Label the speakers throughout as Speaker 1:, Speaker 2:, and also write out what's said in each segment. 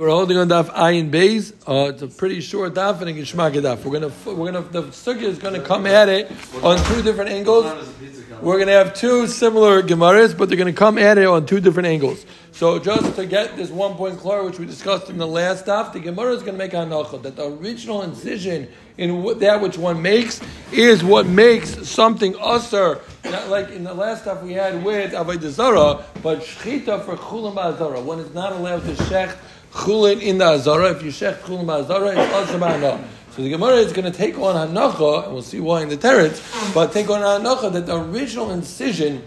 Speaker 1: We're holding on daf ayin bays. Uh, it's a pretty short daf and a gishmak daf. We're gonna we're gonna the sukkah is gonna come at it on two different angles. We're gonna have two similar gemaras, but they're gonna come at it on two different angles. So just to get this one point clear, which we discussed in the last daf, the gemara is gonna make hanacha that the original incision in that which one makes is what makes something usher. Like in the last stuff we had with avodah but shchita for chulam azara, one is not allowed to shecht chulin in the azara. If you shech chulin azara, it's ma'ana. So the Gemara is going to take on hanacha, and we'll see why in the teretz, but take on hanacha that the original incision,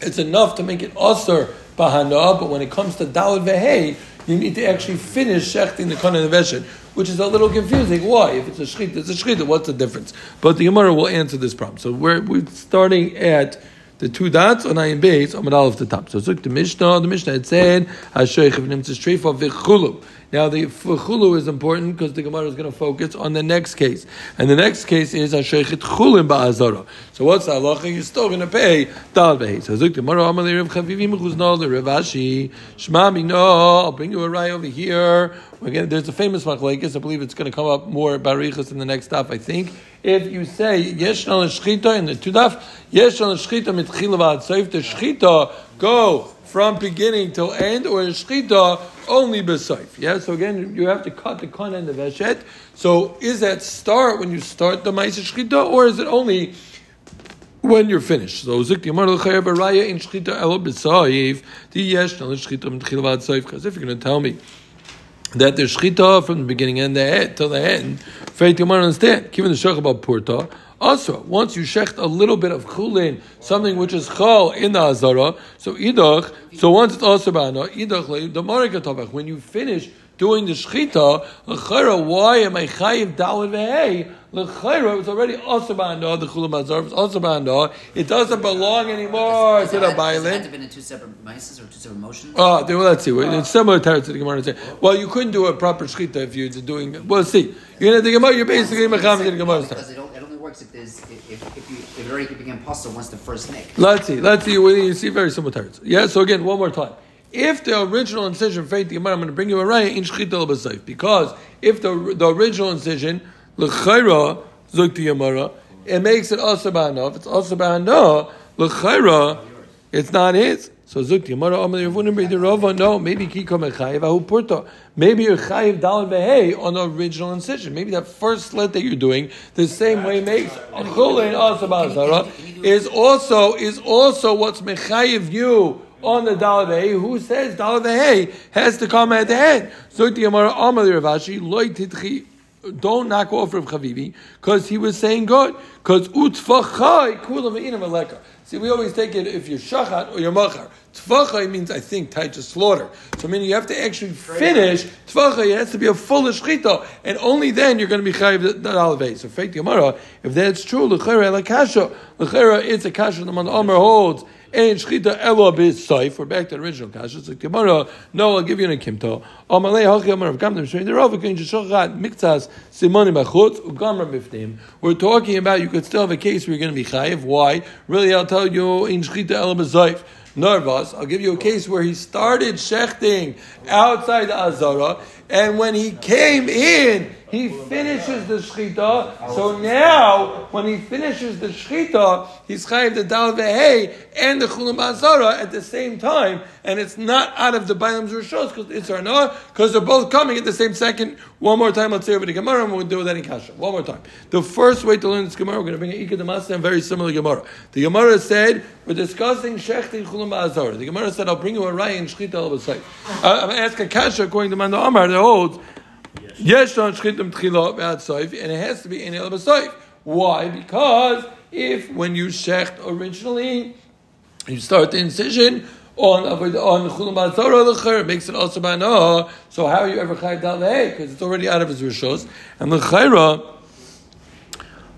Speaker 1: it's enough to make it usher bahana, but when it comes to dalad vehei, you need to actually finish shechting the kana veshet, which is a little confusing. Why? If it's a shchita, it's a shchita. What's the difference? But the Gemara will answer this problem. So we're, we're starting at the two dots on ayin base on of the top. So look the Mishnah. The Mishnah had said hashoich of nimtzis treifa v'chulu. Now the v'chulu is important because the Gemara is going to focus on the next case, and the next case is hashoichet chulim ba'azara. So what's the halacha? You're still going to pay dal vehi. So the Gemara amalei Rav Chavivim chuznol the Rav Ashi Shema mino. I'll bring you a ray over here. Again, there's a famous machlekes. I believe it's going to come up more barichas in the next stuff. I think if you say yesh al shchita in the tudaf, yesh al shchita mitchila So if the shchita go from beginning till end, or shchita only besayf. Yeah. So again, you have to cut the kon and the veshet. So is that start when you start the ma'aser shchita, or is it only when you're finished. So zik yamar l'chayer baraya in shchita elo b'sayif the yesh al shchita mitchila v'ad Because if you're going to tell me that there's shchita from the beginning and the end till the end. Faith you might understand. Given the shech about purta. Also, once you shecht a little bit of chulin, something which is chal in the azara, so idach, so once it's also bana, idach the marika When you finish doing the shchita, l'chayra, why am I chayiv dalad vehei? L'chayra, it's already also ba'anda, the chulam azar, it's also ba'anda. It doesn't belong anymore to the
Speaker 2: violin. Does it have to be in two separate mices or two separate motions?
Speaker 1: Oh, well, let's see. It's ah. similar to the Gemara. Say, well, you couldn't do a proper shchita if you're doing. Well, see, you're gonna the Gemara. You're basically mecham
Speaker 2: the Gemara. Works if there's if, if, you, if it already became possible once the first nick.
Speaker 1: Let's see. Let's see. You see very similar terms. Yeah. So again, one more time. If the original incision, faith the Gemara, I'm going to bring you a raya in shchita. Because if the the original incision, l'chayra zuk the Gemara, it makes it also ba'anah. If it's also ba'anah, l'chayra, it's not his. So zuk the Gemara, Amar Yevunim B'Di Rava, no, maybe kiko mechayiv ahu purto. Maybe you're chayiv dal behay on the original incision. Maybe that first slit that you're doing, the same way makes chulin also ba'azara, is also, is also what's mechayiv you on the Dalad who says Dalad has to come at the end. The Amar Amal Rav Ashi, loy titchi, don't knock off Rav Chavivi, because he was saying good. Because utfachai kulam inam See, we always take it if you're shachat or you're machar. Tfachai means, I think, tied to slaughter. So, I mean, you have to actually finish. Tfachai, it has to be a full shchita, and only then you're going to be chayiv the, alave. So, Faith Yamara, if that's true, l'chera la kasha, l'chera, it's a kasha the man Omer holds, Ein shchita elo b'saif. We're back to the original kasha. It's like. No, I'll give you an akimto. Amalei hachi amar of gamdim shrein derov again shochat miktas simoni bachutz ugamra biftim. We're talking about you could still have a case where you're going to be chayiv. Why? Really, I'll tell you in shchita elo b'saif. Narvas, I'll give you a case where he started shechting outside the Azara, and when he came in, he finishes the shchita. So now, when he finishes the shchita, he's chayiv the dal ve'hei and the chulam azara at the same time, and it's not out of the bailam rishos because it's arna because they're both coming at the same second. One more time, let's say over the Gemara, and we'll do that in kasha. One more time. The first way to learn this Gemara, we're going to bring an ikad Damasa and very similar Gemara. The Gemara said we're discussing shechting chulam azara. The Gemara said, "I'll bring you a ray in shchita al uh, I'm asking kasha according to Manda Amar. That holds Yes, on shchitim tchila b'atzaif, and it has to be in b'saif. Why? Because if when you shecht originally, you start the incision on on b'atzara it makes it also b'ana. So how are you ever chayiv dal Because it's already out of his rishos, and the chayra,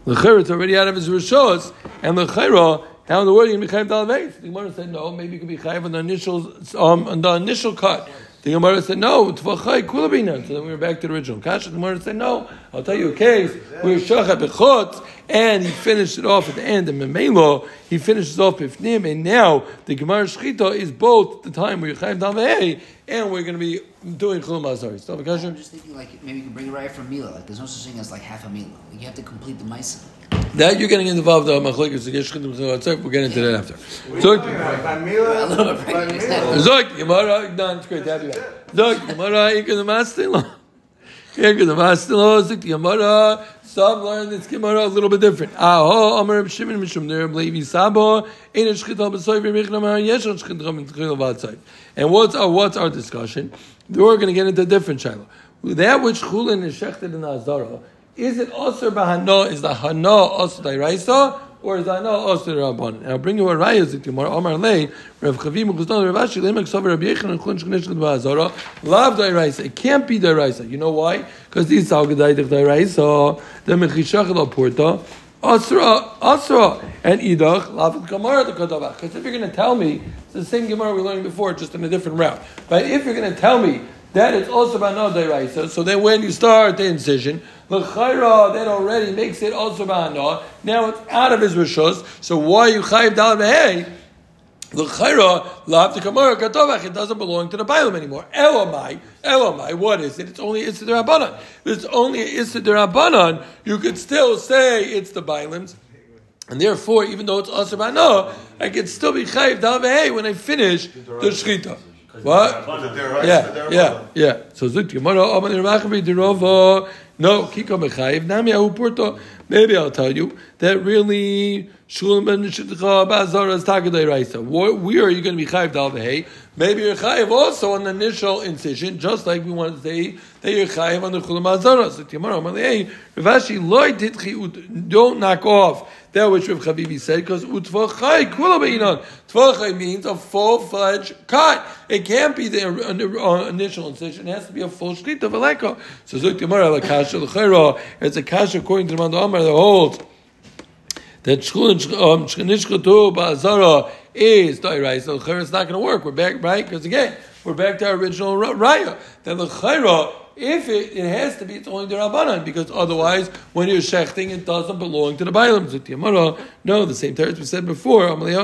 Speaker 1: the chayra it's already out of his rishos, and the chayra. How in the world you can be chayiv dal The Gemara said no. Maybe you can be chayiv on the initial um, on the initial cut The Gemara said, no, Tvachai Kulabina. So then we were back to the original. Kasha, the Gemara said, no, I'll tell you a case where Shachat Bechot, and he finished it off at the end of Memelo, he finishes off Bifnim, and now the Gemara Shchita is both the time where you're Chayiv Dal and we're going to be doing Chulam Azari. Still have a
Speaker 2: I'm just thinking like maybe you can bring it right from Mila. Like there's no such thing as like half a Mila. Like, you have to complete the Maisa.
Speaker 1: That you're getting involved uh, in Machlekes We'll get into that after. Zog Gemara, done. It's great to have you. Zog Gemara, Ikon the Mastilo. Ikon the Mastilo. Zog Gemara. Some learn this Gemara a little bit different. Aho, Amar Reb Shimon Mishum Der Levi Sabo. Ein Shchita B'Soy V'Michna Mar Yesh Shchita B'Michna V'Atzay. And what's our what's our discussion? We're going to get into a different shiloh. That which Chulin is shechted in Azara is it also bahana? Is the hana also dairaisa? Or is the hana also rabban? And I'll bring you a raya tomorrow. Omar lei Rav Chavim Uchustan Rav Ashi Lemek Sover Rabbi Yechon and Chun Shknesh Chad Ba'azara. Lav dairaisa. It can't be dairaisa. You know why? Because these are gedaitich dairaisa. The mechishach el porta. Asra, Asra, and Idach, Lavat Gemara the Kadavach. Because if you're going to tell me, it's the same Gemara we learned before, just in a different route. But if you're going to tell me that it's also Bano Deraisa, so then when you start the incision, the chayra that already makes it also ba'ana. Now it's out of his rishos. So why you chayiv dal behei? The chayra lav katovach. It doesn't belong to the bailam anymore. Elamai, elamai. What is it? It's only issa derabanan. It's only issa derabanan. You could still say it's the bailam's. And therefore, even though it's also ba'ana, I can still be chayiv dal when I finish the shchita. What? Yeah, yeah, yeah. So zut gemara aman ramachavi derova no, Kiko Mechayiv, Nami Purto. Maybe I'll tell you that really Shulam ben Shidcha Bazara is Takadei Raisa. Where are you going to be Chayiv Dal Hey? Maybe you're Chayiv also on the initial incision, just like we want to say that you're Chayiv on the Chulam Bazara. So tomorrow, Rav Ashi Titchi don't knock off that which Rav Chabibi said, because utvachai kula beinon. Tvachai means a full-fledged cut. It can't be the uh, initial incision. It has to be a full shlit of. So Zuk. It's a kasha according to the Manda Amar that holds that Shchinishchatu um, Ba'azara is L'chayra is not going to work. We're back, right? Because again, we're back to our original raya. That L'chayra if it, it has to be, it's only the Rabbanan, because otherwise, when you're shechting, it doesn't belong to the Bailam. No, the same terms we said before. Even if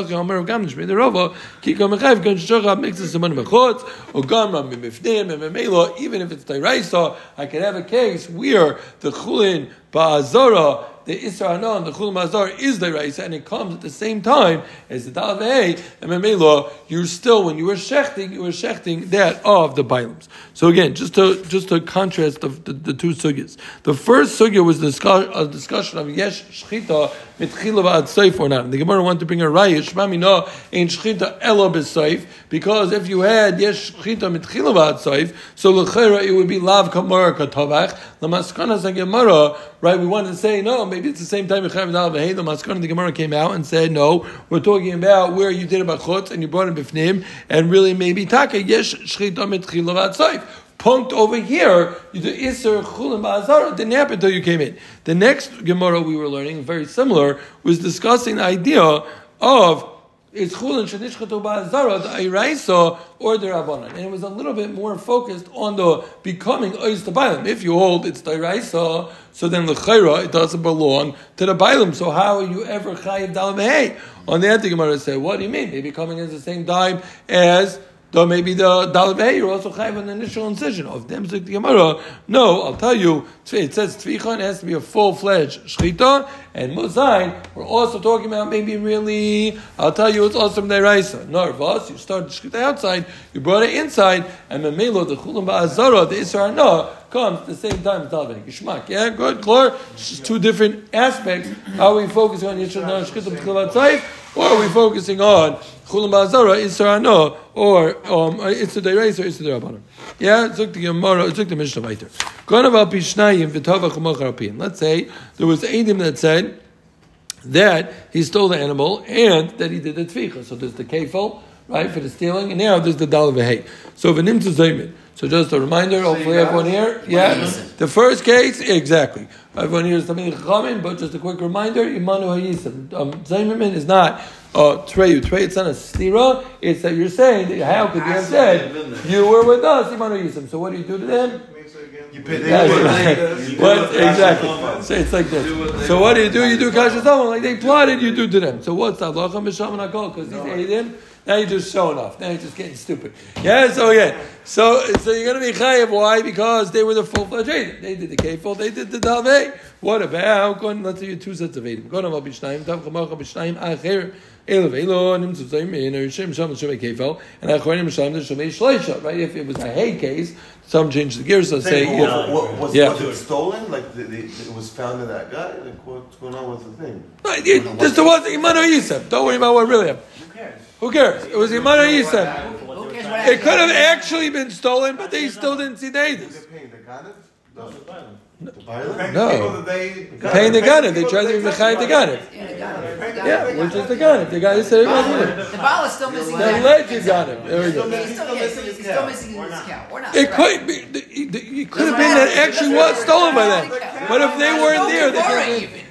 Speaker 1: it's Tairaisa, I can have a case where the Chulin Ba'azara the Isra the Chul Mazar, is the Raisa, and it comes at the same time as the Dalvei, and Memela, you're still, when you were shechting, you were shechting that of the Bailams. So again, just to just to contrast of the, the two sugyas. The first sugya was discuss, a discussion of Yesh Shchita mitchila ba'ad seif or not. And the Gemara wanted to bring a raya, Shmami no, ein shchita elo b'seif, because if you had yesh shchita mitchila ba'ad seif, so l'chera it would be lav kamara katovach, lamaskanas Gemara, right, we wanted to say, no, maybe it's the same time, the maskana, the Gemara came out and said, no, we're talking about where you did about chutz, and you brought it bifnim, and really maybe taka, yesh shchita mitchila ba'ad seif punked over here, do Isser Chulim Ba'azar, didn't happen until you came in. The next Gemara we were learning, very similar, was discussing the idea of is Chulin Shanishchatu Ba'azara, the Iraisa, or the Rabbanan. And it was a little bit more focused on the becoming Ois the Bailam. If you hold it's the Iraisa, so then the Chayra, it doesn't belong to the Bailam. So how are you ever Chayiv Dalam? On the Gemara said, what do you mean? Maybe coming in the same time as Though maybe the Dalvei, you're also chayv an initial incision of them the Gemara. No, I'll tell you, it says Tvichon has to be a full fledged shchita, and Muzayin, we're also talking about maybe really, I'll tell you, it's also Deraisa. Narvas, you started shchita outside, you brought it inside, and Memelo, the Chulam Ba'azara, the Isra No, comes at the same time as Dalvei. Gishmak, yeah, good, clear. Just two different aspects. Are we focusing on Shchita B'chilat or are we focusing on Chulam Ba'azara, Isra No, or um, it's the Dereis or it's the Rabbanim. Yeah, Zuk the Gemara, Zuk the Mishnah weiter. Gonav Pishnayim v'tavach u'machar Let's say there was Eidim that said that he stole the animal and that he did the tficha. So there's the kefil, right, for the stealing, and now there's the dal v'hei. So v'nim to zaymin. So just a reminder, hopefully everyone here, yeah, the first case, exactly. Everyone here is something chamin, but just a quick reminder, imanu hayisim. Um, is not uh, Trey, Trey, it's not a stira. It's that you're saying that how could you have said you were with us, Imanu Yisim. So what do you do to them?
Speaker 3: You pay
Speaker 1: Yeah,
Speaker 3: the
Speaker 1: what exactly? So it's like this. So what do you do? You do kasha like they plotted. You do to them. So what's that? Lacham b'sham and because these Eidim. Now you're just showing off. Now you're just getting stupid. Yeah. So again, so so you're gonna be chayav. Why? Because they were the full fledged. They did the kefil. They did the davei. What about? Let's say you two sets of Eidim. Go on, b'shnayim. Tav chamacha b'shnayim acher. Elav elo nimtzu zayim or shem sham shemei and achorim sham shemei shleisha. Right? If it was a hay case, some change the gears. So say
Speaker 3: Say,
Speaker 1: if,
Speaker 3: what, what, was,
Speaker 1: Yeah.
Speaker 3: was it stolen? Like the, the, it was found in that guy? Like what's going on with the thing?
Speaker 1: Right, it- This was Imanu Yisem. Don't worry about what really happened.
Speaker 2: Who cares?
Speaker 1: Who cares? It was Imanu Yisem.
Speaker 2: Who cares
Speaker 1: It could have actually been stolen, but they still didn't see the
Speaker 3: Who's
Speaker 1: Aedis.
Speaker 3: it paying? The Ganav?
Speaker 4: No, the violent.
Speaker 3: The?
Speaker 1: No.
Speaker 4: They,
Speaker 1: Paying the Ganav. They tried to be Mechai the Ganav.
Speaker 2: Yeah, they got it.
Speaker 1: Yeah,
Speaker 2: it.
Speaker 1: which is the Ganav. The guy said it was with it.
Speaker 2: The ball is still missing.
Speaker 1: The
Speaker 2: his-
Speaker 1: alleged Ganav. There we go.
Speaker 2: He's still, he's he's still missing his cow. Or not.
Speaker 1: It could be. It it could have been that it actually was stolen by them. But if they weren't there, they
Speaker 2: Don't
Speaker 1: could
Speaker 2: worry
Speaker 1: have.
Speaker 2: even.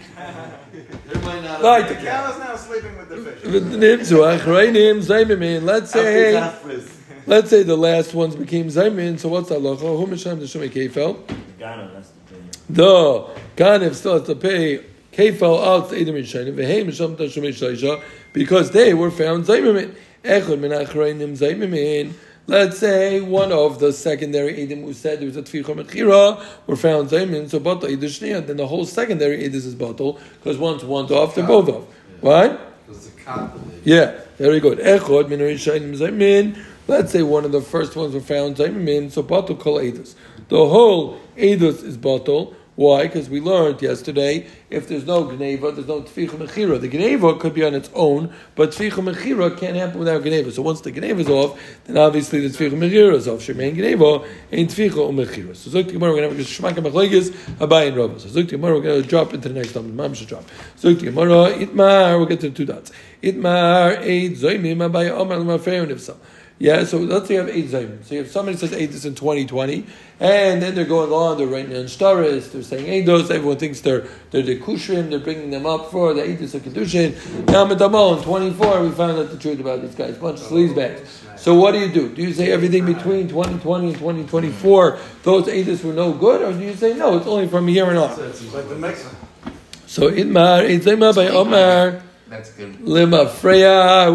Speaker 1: Right.
Speaker 4: the cow is now sleeping with the fish.
Speaker 1: The names, so Achrayim, Let's say,
Speaker 3: After
Speaker 1: let's say the last ones became Zaymin. So what's that halacha? Who Misham the Shemei Kefel?
Speaker 4: The Ghana, that's the.
Speaker 1: Ganev still has to pay Kefal out to Edom Yishayim, Vehem Misham Tashumei Shaisha, because they were found Zaymimin. Echad min Achrayim Zaymimin. Let's say one of the secondary Edim who said there was a Tficha Mechira were found Zaymin, so Bata Edish then the whole secondary Edis is Batal, because one's one's off, they're both off. What? Yeah, very good. Echod min Rishayim Zaymin. Let's say one of the first ones were found Zaymin, so Batal Kol Edus. The whole Edus is Batal. Why? Because we learned yesterday if there's no Gneva, there's no Tficha Mechira. The Gneva could be on its own, but Tficha Mechira can't happen without Gneva. So once the Gneva is off, then obviously the Tficha Mechira is off. Shemain Gneva ain't Tficha or Mechira. So Zuk Gemara, we're to have a Shemaka Mechlegis, Abai and Rabba. So Zuk Gemara, we're to drop into the next time. Mam should drop. Zuk Gemara, Itmar, we'll get to the two dots. Itmar, Eid, Zoimim, Abai, Omar, Lamafeir, and Ifsal. Yeah, so let's say you have eight zayim. So you have somebody says eight this in 2020, and then they're going on, they're writing on staris, they're saying eidos, everyone thinks they're they're the kushrim, they're bringing them up for the eidos of kedushin. Now in 24, we found out the truth about these guys, bunch of sleazebags. So what do you do? Do you say everything between 2020 and 2024, those eidos were no good, or do you say no, it's only from here and on?
Speaker 4: Like the mix.
Speaker 1: So Itmar, zayim by Omar.
Speaker 2: That's good.
Speaker 1: Lima Freya,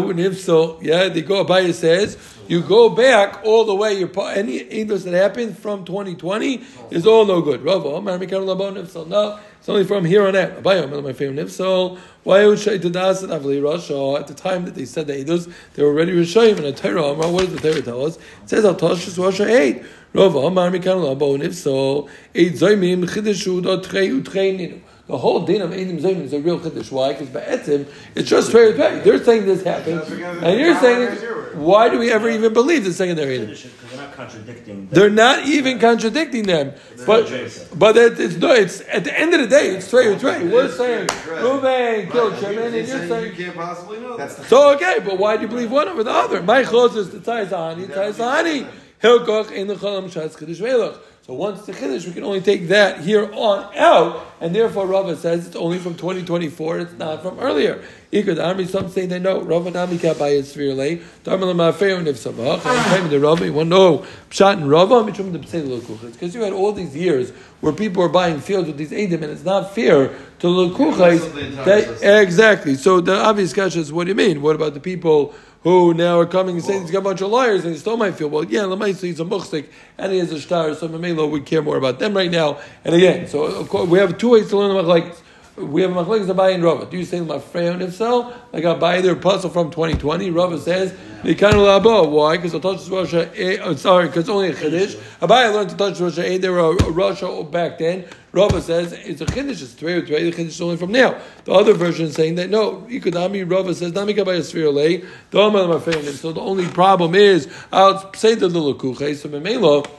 Speaker 1: yeah, the go Abaya says you go back all the way. Your any English that happened from 2020 is all no good. Rava, Omar Mikan Ulahaba Nifsal. No, it's only from here on out. Abaya, my favorite Nifsal. Why would Shay Avli Rasha at the time that they said the Eidos, they were already Rishayim and a Torah. Omar, what does the Torah tell us? It says Al Toshus Rasha eight. Rava, Omar Mikan Ulahaba Nifsal. Eight Zoimim Chideshu Dot Trei Utrei Ninu. The whole din of Eidim Zayim is a real chiddush. Why? Because Ba'etzim, it's just straight pay. They're saying this happened, and you're saying, why do we ever even believe the secondary Eidim?
Speaker 4: Because they're not contradicting. them.
Speaker 1: They're not even contradicting them. But but it, it's no. It's at the end of the day, it's Trey or Trey. We're saying Ruvain killed Shimon, and you're saying.
Speaker 4: You can't possibly know
Speaker 3: That's the
Speaker 1: So okay, but why do you believe one over the other? My closest to Taizahani, Taizahani, Hilkoch in the Cholam Shas Chiddush Velach. So once the Chiddush, we can only take that here on out, and therefore Rava says it's only from 2024, it's not from earlier. Ikud Army, some say they know, Rava Nami Kabai is Svirle, Darmala Mafeo and Ifsamach, and to Rava, to know, Pshat and Rava, Mitchum the Psei Lukuchas, because you had all these years where people were buying fields with these Edim, and it's not fair to Lukuchas. That, exactly. So the obvious question is, what do you mean? What about the people who now are coming and saying he's got a bunch of liars and he stole my field? Well, yeah, Lamaisa, he's a muhsik and he is a star, so Mamelo, we care more about them right now. And again, so of course, we have two ways to learn the machlekes. We have machlekes Abai and Rava. Do you say Mafreon? If so, like Abai, their puzzle from 2020, Rava says, Mikanu Labo. Why? Because the touch Russia, eh, oh, sorry, because only a Chiddush. Abai learned to touch Russia, eh, they were a Russia back then. Rava says it's a Chiddush, it's Tvei or Tvei, the Chiddush is only from now. The other version is saying that no, Ikudami, Rava says, Namika by a sphere lay, the only problem is, I'll say the little kuchay, so Memelo,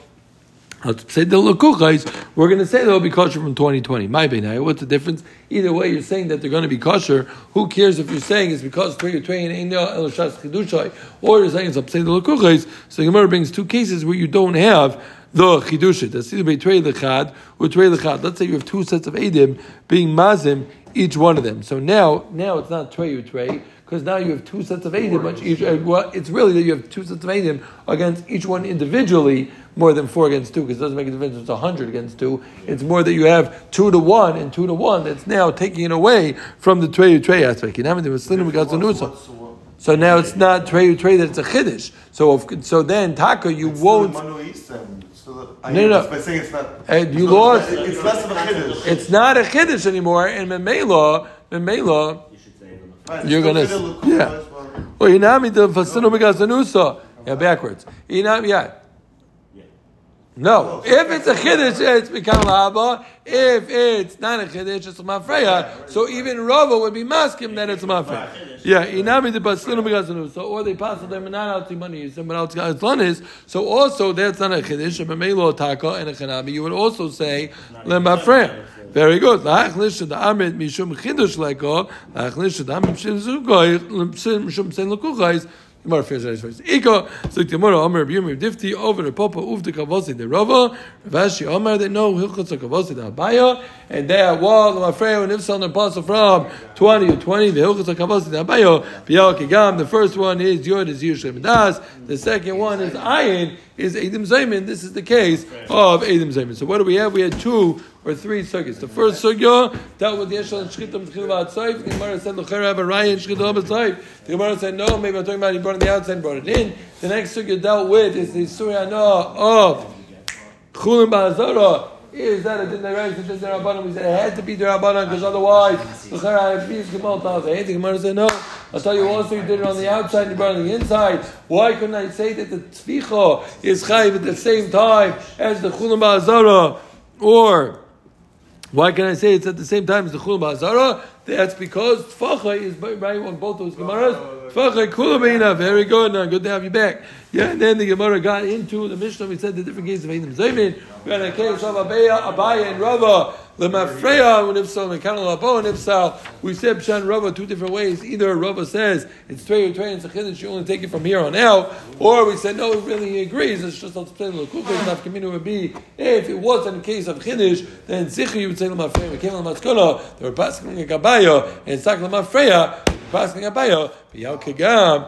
Speaker 1: I'll say the lakuchais. We're going to say they'll be kosher from 2020. My benai. What's the difference? Either way, you're saying that they're going to be kosher. Who cares if you're saying it's because you're train ain't el shas chidushai, or you're saying it's up say the lakuchais. So Gemara brings two cases where you don't have the chidushit. That's either betray lechad or trey lechad. Let's say you have two sets of edim being mazim each one of them. So now, now it's not trey or because now you have two sets of Eidim, which each, uh, well, it's really that you have two sets of Eidim against each one individually, more than four against two, because it doesn't make a difference if it's 100 against two. It's more that you have two to one and two to one that's now taking it away from the Trey Trey aspect. You know, there was Slinim Gatz
Speaker 3: the one?
Speaker 1: So now it's not Trey Trey that it's a Chiddush. So, if, so then, Taka, you
Speaker 3: It's
Speaker 1: won't.
Speaker 3: Still the Manu East then. Still the, I
Speaker 1: No,
Speaker 3: hear
Speaker 1: no.
Speaker 3: By saying it's not.
Speaker 1: And you
Speaker 3: not-
Speaker 1: lost-
Speaker 3: it- It's less of a chiddush.
Speaker 1: It's not a Chiddush anymore, and Memela, Memela, you're gonna-
Speaker 3: chiddush,
Speaker 1: yeah.
Speaker 3: well.
Speaker 1: well, Inami the Fasinu Megazanusa. Yeah, backwards. Inami, yeah.
Speaker 4: Yeah.
Speaker 1: No, if it's a chiddush, it's become lava. If it's not a chiddush, it's a mafreya. So even Rava would be maskim that it's mafreya. Yeah, inami the baslinu begazanu. So or they pass them not out to money. But else got one is. So also that's not a chiddush. A memelo taka and a chanami. You would also say le mafreya. Very good. La'achlish the amrit mishum chiddush leko. La'achlish the amrit mishum zugoy. Mishum sen lekuchais. Gemara fears that first. So the Gemara Omer Biyum Difti over the Papa Uf the Kavosi the Rava, Rav Ashi Omer they know Hilchot the Kavosi the Abaya, and there was the Mafreo and Ifsal and Apostle from 20 or 20, the Hilchot the Kavosi the Abaya, Biyal Kigam, the first one is Yod is Yushem Das, the second one is Ayin, is Edim Zaymin. This is the case of Edim Zaymin. So what do we have? We had two or three sugyas. The first sugya dealt with the Yeshal and Shchitam Tchil Ba'atzayif. The Gemara said, L'cher have a Raya and Shchitam Ba'atzayif. The Gemara said, no, maybe I'm talking about he brought it on the outside and brought it in. The next sugya dealt with is the Surya of Chulim Ba'azara. Is that a din deraisa, din derabanan? We said it had to be derabanan because otherwise, l'cher have peace us. The Gemara said, no. I'll tell you also, you did it on the outside and you brought it on the inside. Why couldn't I say that the tzvicha is chayiv at the same time as the chulim ba'azara? Or, why can I say it's at the same time as the Chul Ba'azara? That's because Tfacha is right on both those Gemaras. Very good. Now, good to have you back. Yeah, and then the Gemara got into the Mishnah. We said the different cases of Eidim Zaymin. We had a case of Abaya, Abaya and Rava. Lemafreya, and if so, Mekano Labo, and we said Pshan Rava two different ways. Either Rava says it's Trey or Trey and Sechidin, you only take it from here on out, or we said no, really he agrees. It's just not the Kukah, enough community would be if it wasn't a case of Chiddush, then Zichu would say Lemafreya, we came on Matzkona, they were passing a Gabaya, and Sak Lemafreya, passing a Gabaya, e al kegam,